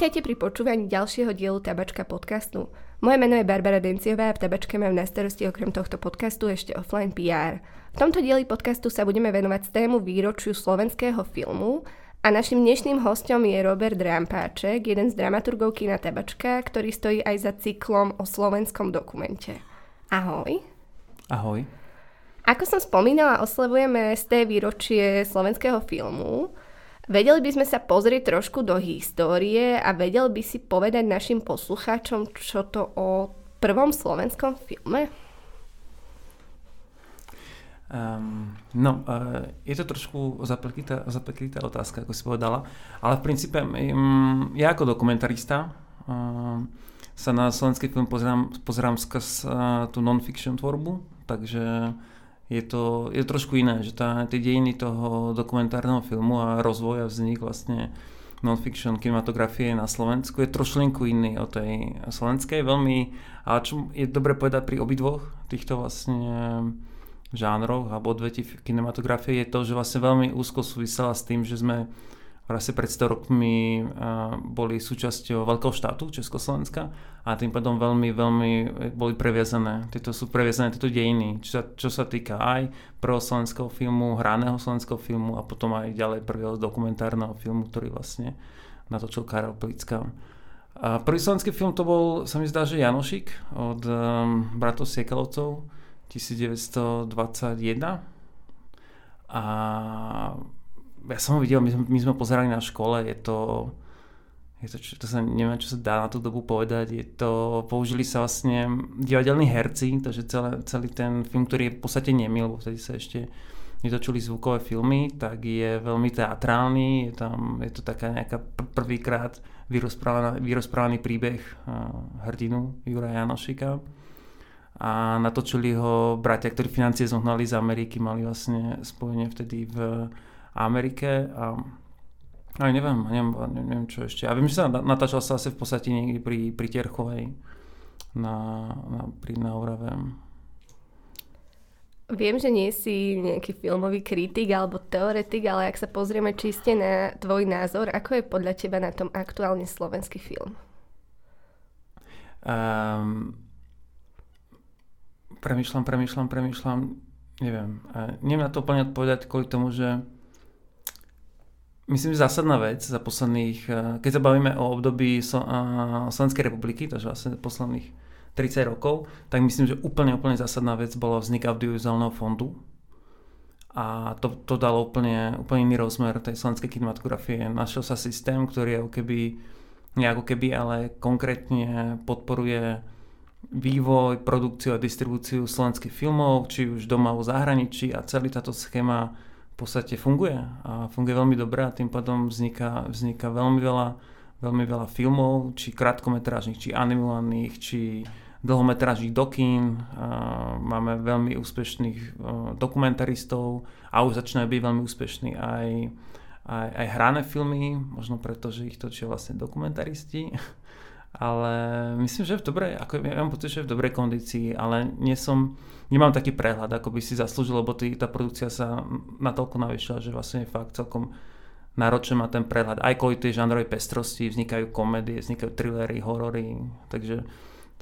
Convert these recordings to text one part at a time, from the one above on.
Vítajte pri počúvaní ďalšieho dielu Tabačka podcastu. Moje meno je Barbara Denciová a v Tabačke mám na starosti okrem tohto podcastu ešte offline PR. V tomto dieli podcastu sa budeme venovať tému výročiu slovenského filmu a našim dnešným hostom je Robert Rampáček, jeden z dramaturgov kina Tabačka, ktorý stojí aj za cyklom o slovenskom dokumente. Ahoj. Ahoj. Ako som spomínala, oslavujeme z té výročie slovenského filmu. Vedeli by sme sa pozrieť trošku do histórie a vedel by si povedať našim poslucháčom, čo to o prvom slovenskom filme? Um, no, uh, je to trošku zapeklitá, otázka, ako si povedala, ale v princípe um, ja ako dokumentarista uh, sa na slovenský film pozerám, pozerám skrz uh, tú non-fiction tvorbu, takže je to, je trošku iné, že tá, tie dejiny toho dokumentárneho filmu a rozvoj a vznik vlastne non-fiction kinematografie na Slovensku je trošlinku iný od tej slovenskej. Veľmi, ale čo je dobre povedať pri obidvoch týchto vlastne žánroch alebo odvetí kinematografie je to, že vlastne veľmi úzko súvisela s tým, že sme asi pred 100 rokmi boli súčasťou veľkého štátu Československa a tým pádom veľmi, veľmi boli previazané. Tieto sú previazané tieto dejiny, čo sa, čo sa týka aj prvého slovenského filmu, hraného slovenského filmu a potom aj ďalej prvého dokumentárneho filmu, ktorý vlastne natočil Karel Plicka. A prvý slovenský film to bol, sa mi zdá, že Janošik od um, bratov Siekalovcov 1921 a ja som ho videl, my sme, my sme pozerali na škole, je to, je to, to sa, neviem, čo sa dá na tú dobu povedať, je to, použili sa vlastne divadelní herci, takže celé, celý ten film, ktorý je v podstate nemil, lebo vtedy sa ešte netočili zvukové filmy, tak je veľmi teatrálny, je tam, je to taká nejaká prvýkrát vyrozprávaný, príbeh uh, hrdinu Jura Janošika. A natočili ho bratia, ktorí financie zohnali z Ameriky, mali vlastne spojenie vtedy v Amerike a aj neviem, neviem, neviem čo ešte. A viem, že sa natáčal sa asi v podstate niekde pri, pri Tierchovej na, na, pri na Orave. Viem, že nie si nejaký filmový kritik alebo teoretik, ale ak sa pozrieme čiste na tvoj názor, ako je podľa teba na tom aktuálne slovenský film? Um, premýšľam, premýšľam, premýšľam, neviem. Neviem na to úplne odpovedať kvôli tomu, že myslím, že zásadná vec za posledných, eh, keď sa bavíme o období eh, Slovenskej republiky, takže vlastne posledných 30 rokov, tak myslím, že úplne, úplne zásadná vec bola vznik audiovizuálneho fondu. A to, to dalo úplne, úplne iný rozmer tej slovenskej kinematografie. Našiel sa systém, ktorý je ako keby, nie ako keby, ale konkrétne podporuje vývoj, produkciu a distribúciu slovenských filmov, či už doma v zahraničí a celý táto schéma podstate funguje a funguje veľmi dobre a tým pádom vzniká, vzniká veľmi veľa, veľmi veľa filmov, či krátkometrážnych, či animovaných, či dlhometrážnych do kín. Máme veľmi úspešných dokumentaristov a už začínajú byť veľmi úspešní aj, aj, aj hrané filmy, možno preto, že ich točia vlastne dokumentaristi. Ale myslím, že v dobrej, ako ja mám pocit, že v dobrej kondícii, ale nie som, nemám taký prehľad, ako by si zaslúžil, lebo tý, tá produkcia sa natoľko navyšila, že vlastne fakt celkom náročne má ten prehľad. Aj kvôli tej žánrovej pestrosti vznikajú komédie, vznikajú thrillery, horory, takže,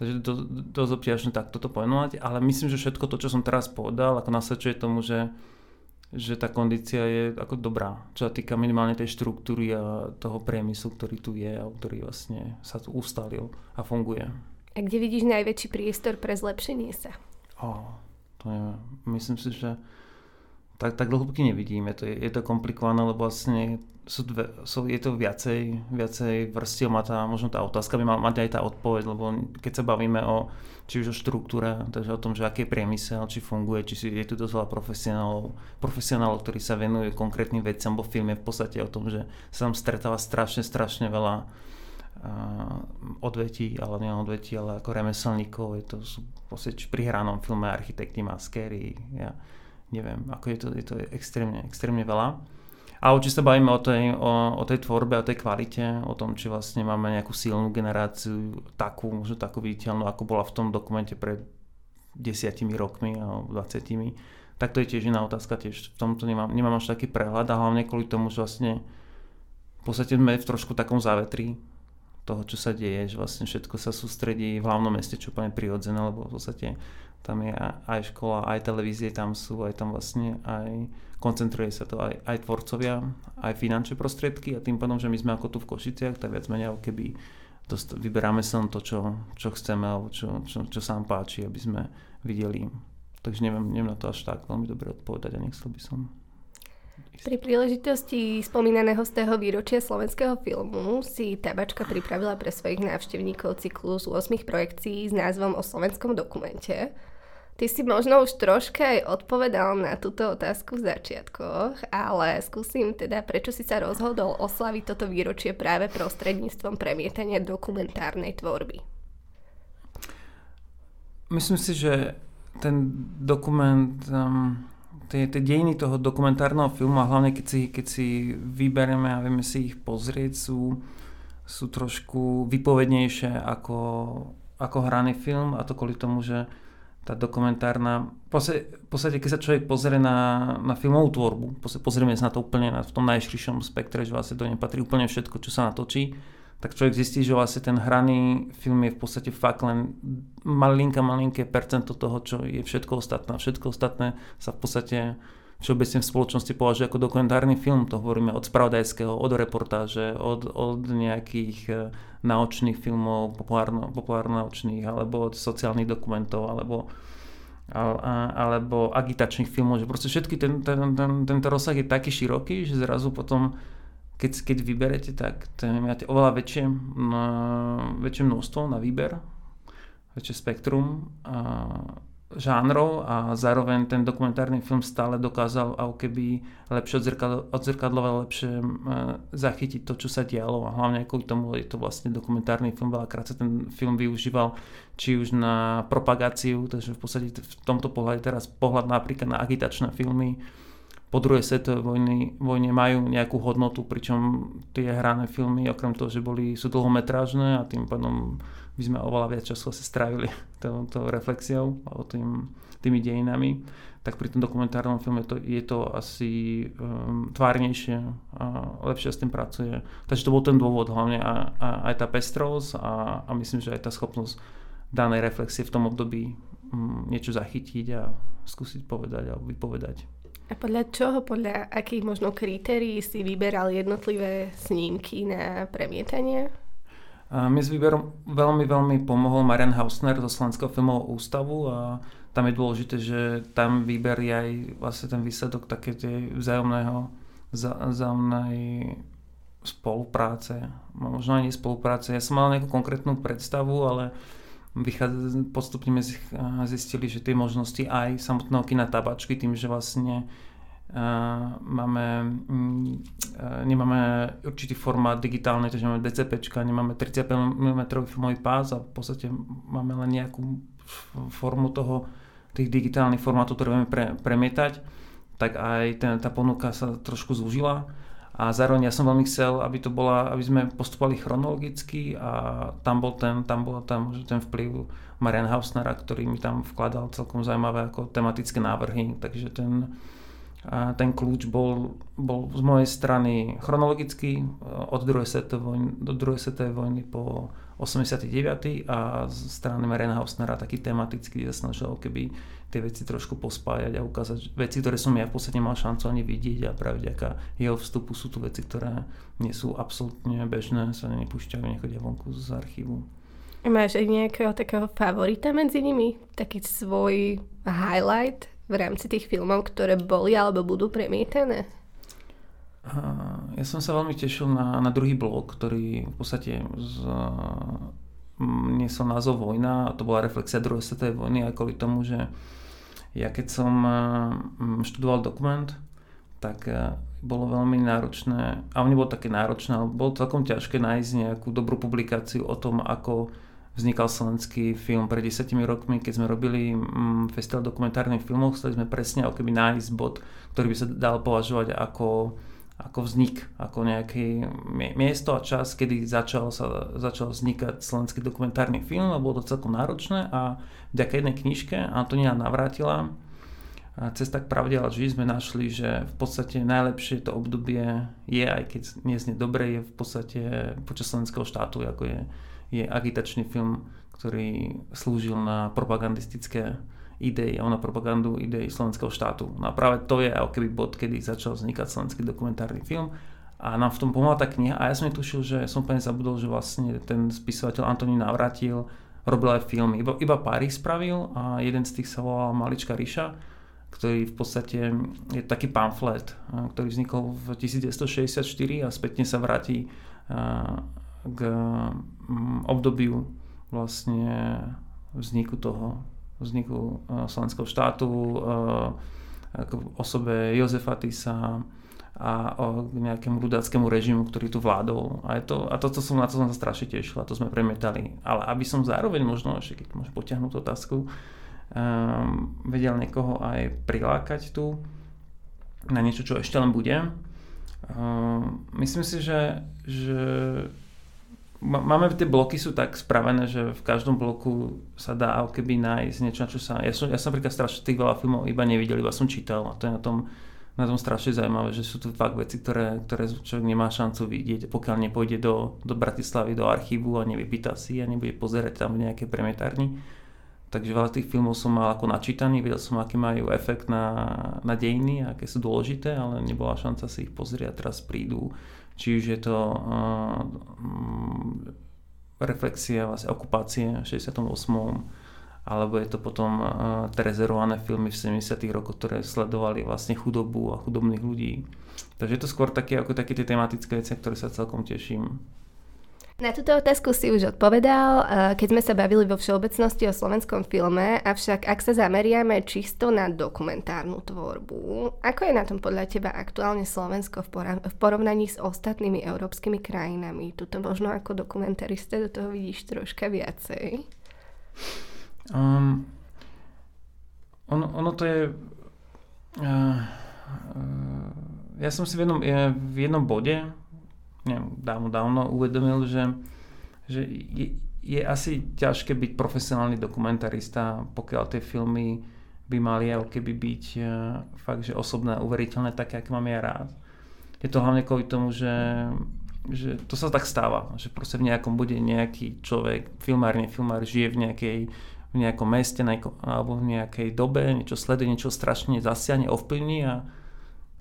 takže to, dosť obťažné tak toto pomenovať, ale myslím, že všetko to, čo som teraz povedal, ako nasvedčuje tomu, že že tá kondícia je ako dobrá, čo sa týka minimálne tej štruktúry a toho priemyslu, ktorý tu je a ktorý vlastne sa tu ustalil a funguje. A kde vidíš najväčší priestor pre zlepšenie sa? Oh, to neviem. Myslím si, že tak, tak dlhobky nevidím. Je to, je to komplikované, lebo vlastne sú dve, sú, je to viacej, viacej vrstiev, má tá, možno tá otázka by mala mať aj tá odpoveď, lebo keď sa bavíme o či už o štruktúre, takže o tom, že aký je priemysel, či funguje, či si, je tu dosť veľa profesionálov, profesionálov, ktorí sa venujú konkrétnym veciam, bo film je v podstate o tom, že sa tam stretáva strašne, strašne veľa odvetí, ale nie odvetí, ale ako remeselníkov, je to sú v pri hranom filme architekti, maskéri, ja neviem, ako je to, je to extrémne, extrémne veľa. A určite sa bavíme o tej, o, o tej tvorbe, o tej kvalite, o tom, či vlastne máme nejakú silnú generáciu, takú, možno takú viditeľnú, ako bola v tom dokumente pred desiatimi rokmi alebo 20. Tak to je tiež iná otázka, tiež v tomto nemám, nemám až taký prehľad a hlavne kvôli tomu, že vlastne v podstate sme v trošku takom závetri toho, čo sa deje, že vlastne všetko sa sústredí v hlavnom meste, čo úplne prirodzené, lebo v podstate tam je aj škola, aj televízie tam sú, aj tam vlastne aj koncentruje sa to aj, aj tvorcovia, aj finančné prostriedky a tým pádom, že my sme ako tu v Košiciach, tak viac menej ako keby dost, vyberáme sa to, čo, čo chceme alebo čo, čo, čo sa nám páči, aby sme videli. Takže neviem, neviem na to až tak veľmi dobre odpovedať a nechcel by som pri príležitosti spomínaného z toho výročia slovenského filmu si Tabačka pripravila pre svojich návštevníkov cyklus 8 projekcií s názvom o slovenskom dokumente. Ty si možno už troška aj odpovedal na túto otázku v začiatkoch, ale skúsim teda, prečo si sa rozhodol oslaviť toto výročie práve prostredníctvom premietania dokumentárnej tvorby? Myslím si, že ten dokument um, tie, tie dejiny toho dokumentárneho filmu a hlavne keď si, keď si vyberieme a vieme si ich pozrieť, sú, sú trošku vypovednejšie ako, ako hraný film a to kvôli tomu, že tá dokumentárna, v podstate keď sa človek pozrie na, na filmovú tvorbu, pozrieme sa na to úplne na, v tom najširšom spektre, že vlastne do nej patrí úplne všetko, čo sa natočí, tak človek zistí, že vlastne ten hraný film je v podstate fakt len malinké, malinké percento toho, čo je všetko ostatné. Všetko ostatné sa v podstate všeobecne v spoločnosti považuje ako dokumentárny film. To hovoríme od spravodajského, od reportáže, od, od nejakých e, naučných filmov, populárno, alebo od sociálnych dokumentov, alebo alebo agitačných filmov, že proste všetky ten, ten, ten, tento rozsah je taký široký, že zrazu potom keď, keď vyberete, tak máte oveľa väčšie, väčšie množstvo na výber, väčšie spektrum a žánrov a zároveň ten dokumentárny film stále dokázal ako keby lepšie odzrkadlovať, lepšie zachytiť to, čo sa dialo a hlavne kvôli tomu je to vlastne dokumentárny film, veľakrát sa ten film využíval či už na propagáciu, takže v podstate v tomto pohľade teraz pohľad napríklad na agitačné filmy, po druhej svetovej vojny, vojne majú nejakú hodnotu, pričom tie hrané filmy, okrem toho, že boli, sú dlhometrážne a tým pádom by sme oveľa viac času asi strávili touto reflexiou alebo tým, tými dejinami, tak pri tom dokumentárnom filme to, je to asi um, tvárnejšie a lepšie s tým pracuje. Takže to bol ten dôvod hlavne a, a aj tá pestrosť a, a myslím, že aj tá schopnosť danej reflexie v tom období um, niečo zachytiť a skúsiť povedať alebo vypovedať. A podľa čoho, podľa akých možno kritérií si vyberal jednotlivé snímky na premietanie? A mi s výberom veľmi, veľmi pomohol Marian Hausner zo Slovenského filmového ústavu a tam je dôležité, že tam výber je aj vlastne ten výsledok také tej vzájomného, vzájomnej spolupráce, možno aj nie spolupráce. Ja som mal nejakú konkrétnu predstavu, ale postupne sme zistili, že tie možnosti aj samotného kina tabačky, tým, že vlastne máme, mm, nemáme určitý formát digitálny, takže máme DCP, nemáme 35 mm filmový pás a v podstate máme len nejakú formu toho, tých digitálnych formátov, ktoré vieme pre, premietať, tak aj ten, tá ponuka sa trošku zúžila a zároveň ja som veľmi chcel, aby to bola, aby sme postupovali chronologicky a tam bol ten, tam bol tam ten vplyv Marian Hausnera, ktorý mi tam vkladal celkom zaujímavé ako tematické návrhy, takže ten, a ten kľúč bol, bol z mojej strany chronologicky od druhej svetovej vojny, do druhej svetovej vojny po 89. a z strany Mariana Hausnera taký tematický, kde sa snažil keby tie veci trošku pospájať a ukázať veci, ktoré som ja v podstate mal šancu ani vidieť a práve vďaka jeho vstupu sú tu veci, ktoré nie sú absolútne bežné, sa nepúšťajú, nechodia vonku z archívu. Máš aj nejakého takého favorita medzi nimi? Taký svoj highlight v rámci tých filmov, ktoré boli alebo budú premietané? Ja som sa veľmi tešil na, na druhý blok, ktorý v podstate z, niesol názov Vojna a to bola reflexia druhej svetovej vojny aj kvôli tomu, že ja keď som mm, študoval dokument, tak e, bolo veľmi náročné, a on nebol také náročné, ale bolo celkom ťažké nájsť nejakú dobrú publikáciu o tom, ako vznikal slovenský film pred desiatimi rokmi, keď sme robili mm, festival dokumentárnych filmov, chceli sme presne ako keby nájsť bod, ktorý by sa dal považovať ako ako vznik, ako nejaké miesto a čas, kedy začal, sa, začal vznikať slovenský dokumentárny film a bolo to celkom náročné a vďaka jednej knižke Antonia Navrátila Cesta k pravde ale vždy sme našli, že v podstate najlepšie to obdobie je, aj keď neznie dobre, je v podstate počas slovenského štátu, ako je, je agitačný film, ktorý slúžil na propagandistické idei a na propagandu ideí slovenského štátu. No a práve to je ako keby bod, kedy začal vznikať slovenský dokumentárny film a nám v tom pomohla tá kniha a ja som netušil, že som úplne zabudol, že vlastne ten spisovateľ Antonín Navratil robil aj filmy. Iba, iba pár ich spravil a jeden z tých sa volal Malička Ríša ktorý v podstate je taký pamflet, ktorý vznikol v 1964 a spätne sa vráti k obdobiu vlastne vzniku toho, vzniku slovenského štátu, k osobe Jozefa Tisa a o nejakému rudáckému režimu, ktorý tu vládol. A, je to, a toto som na to som sa strašne tešil a to sme premietali. Ale aby som zároveň možno, ešte keď môžem potiahnuť otázku, um, vedel niekoho aj prilákať tu na niečo, čo ešte len bude. Um, myslím si, že, že máme tie bloky sú tak spravené, že v každom bloku sa dá keby nájsť niečo, čo sa... Ja som, ja som napríklad strašne tých veľa filmov iba nevidel, iba som čítal a to je na tom, na tom strašne zaujímavé, že sú tu fakt veci, ktoré, ktoré človek nemá šancu vidieť, pokiaľ nepôjde do, do Bratislavy, do archívu a nevypýta si a nebude pozerať tam v nejakej premietárni. Takže veľa tých filmov som mal ako načítaný, vedel som, aký majú efekt na, na dejiny, aké sú dôležité, ale nebola šanca si ich pozrieť a teraz prídu. Či už je to uh, reflexia vlastne okupácie v 68. alebo je to potom uh, trezerované filmy v 70. rokoch, ktoré sledovali vlastne chudobu a chudobných ľudí. Takže je to skôr také, ako také tie tematické veci, ktoré sa celkom teším. Na túto otázku si už odpovedal, eh, keď sme sa bavili vo všeobecnosti o slovenskom filme, avšak ak sa zameriame čisto na dokumentárnu tvorbu, ako je na tom podľa teba aktuálne Slovensko v porovnaní s ostatnými európskymi krajinami? Tuto možno ako dokumentarista do toho vidíš troška viacej. Um, ono, ono to je... Uh, uh, ja som si v jednom, v jednom bode neviem, dávno, dávno uvedomil, že, že je, je asi ťažké byť profesionálny dokumentarista, pokiaľ tie filmy by mali ako keby byť uh, fakt, že osobné a uveriteľné také, aké mám ja rád. Je to hlavne kvôli tomu, že, že to sa tak stáva, že proste v nejakom bude nejaký človek, filmár, filmár, žije v nejakej v nejakom meste alebo v nejakej dobe, niečo sleduje, niečo strašne zasiahne, ovplyvní a,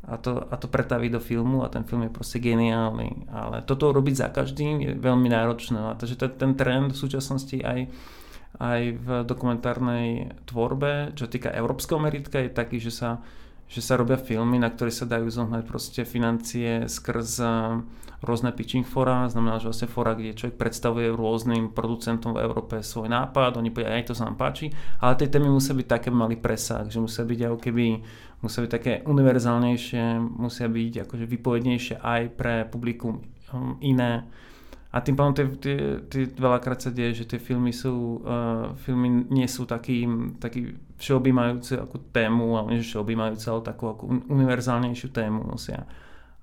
a to, a to pretaviť do filmu a ten film je proste geniálny. Ale toto robiť za každým je veľmi náročné. A takže ten, ten trend v súčasnosti aj, aj v dokumentárnej tvorbe, čo týka európskeho meritka, je taký, že sa, že sa robia filmy, na ktoré sa dajú zohnať proste financie skrz rôzne pitching fora, znamená, že vlastne fora, kde človek predstavuje rôznym producentom v Európe svoj nápad, oni povedia, aj to sa nám páči, ale tie témy musia byť také mali presah, že musia byť ako keby musia byť také univerzálnejšie, musia byť akože vypovednejšie aj pre publikum um, iné. A tým pádom tie, tie, tie veľakrát sa deje, že tie filmy sú, uh, filmy nie sú taký, taký všeobjímajúce ako tému, ale nie všeobjímajúce, ale takú ako univerzálnejšiu tému nosia.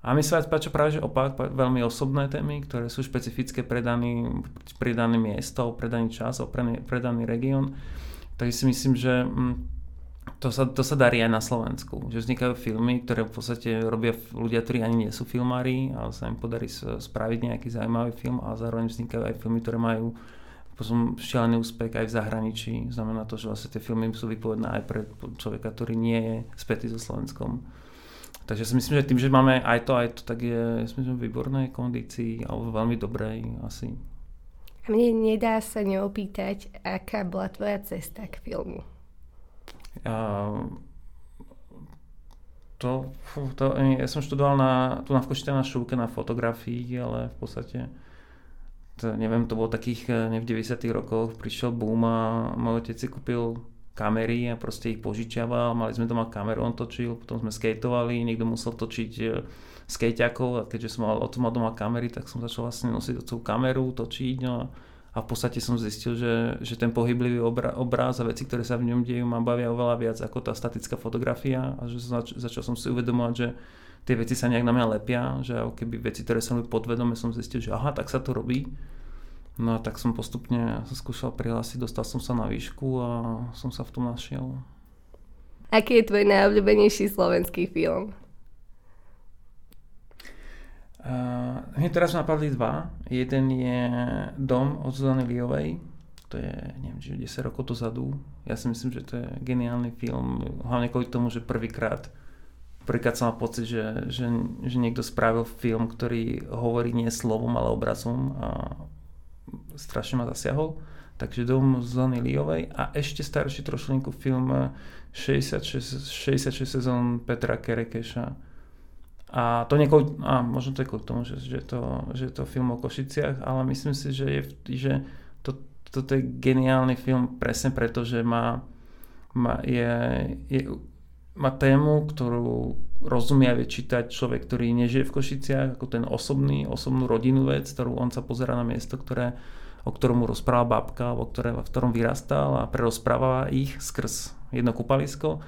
A mi sa páči práve, že opak, veľmi osobné témy, ktoré sú špecifické pre daný, pre dané miesto, pre daný čas, pre, pre daný región. Takže si myslím, že mm, to sa, to sa darí aj na Slovensku. Že vznikajú filmy, ktoré v podstate robia ľudia, ktorí ani nie sú filmári, ale sa im podarí spraviť nejaký zaujímavý film a zároveň vznikajú aj filmy, ktoré majú potom šialený úspech aj v zahraničí. Znamená to, že vlastne tie filmy sú vypovedné aj pre človeka, ktorý nie je spätý so Slovenskom. Takže si myslím, že tým, že máme aj to, aj to, tak je myslím, v výbornej kondícii alebo veľmi dobrej asi. A mne nedá sa neopýtať, aká bola tvoja cesta k filmu? To, to, ja som študoval na, tu na Vkošite na šúke na fotografii, ale v podstate to, neviem, to bolo takých, ne, v 90 rokoch prišiel boom a môj otec si kúpil kamery a proste ich požičiaval, mali sme doma kameru, on točil, potom sme skateovali, niekto musel točiť e, skejťakov a keďže som mal, o doma kamery, tak som začal vlastne nosiť tú kameru, točiť no a v podstate som zistil, že, že ten pohyblivý obra, obraz a veci, ktoré sa v ňom dejú, ma bavia oveľa viac ako tá statická fotografia a že zač, začal som si uvedomovať, že tie veci sa nejak na mňa lepia, že keby veci, ktoré som podvedome, som zistil, že aha, tak sa to robí No a tak som postupne sa skúšal prihlásiť, dostal som sa na výšku a som sa v tom našiel. Aký je tvoj najobľúbenejší slovenský film? Uh, hneď teraz napadli dva. Jeden je Dom od Zuzany Liovej. To je, neviem, či 10 rokov dozadu. Ja si myslím, že to je geniálny film. Hlavne kvôli tomu, že prvýkrát prvýkrát som mal pocit, že, že, že niekto spravil film, ktorý hovorí nie slovom, ale obrazom a strašne ma zasiahol. Takže Dom Zuzany Liovej a ešte starší trošlinku film 66, 66 sezón Petra Kerekeša. A to nie a možno to je kvôli tomu, že, že, to, že to film o Košiciach, ale myslím si, že, je, že to, toto je geniálny film presne preto, že má, má, je, je, má tému, ktorú rozumie a vie čítať človek, ktorý nežije v Košiciach, ako ten osobný, osobnú rodinnú vec, ktorú on sa pozera na miesto, ktoré, o ktorom mu rozpráva babka, o ktoré, v ktorom vyrastal a prerozpráva ich skrz jedno kúpalisko,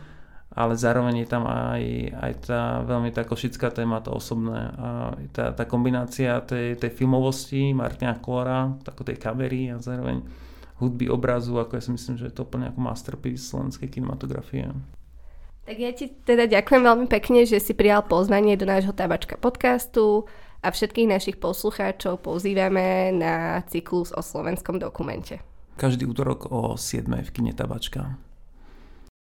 ale zároveň je tam aj, aj tá veľmi tá košická téma, to osobné a tá, tá kombinácia tej, tej filmovosti Martina Klora, tako tej kamery a zároveň hudby obrazu, ako ja si myslím, že je to úplne ako masterpiece slovenskej kinematografie. Tak ja ti teda ďakujem veľmi pekne, že si prijal pozvanie do nášho Tabačka podcastu a všetkých našich poslucháčov pozývame na cyklus o slovenskom dokumente. Každý útorok o 7 v kine Tabačka.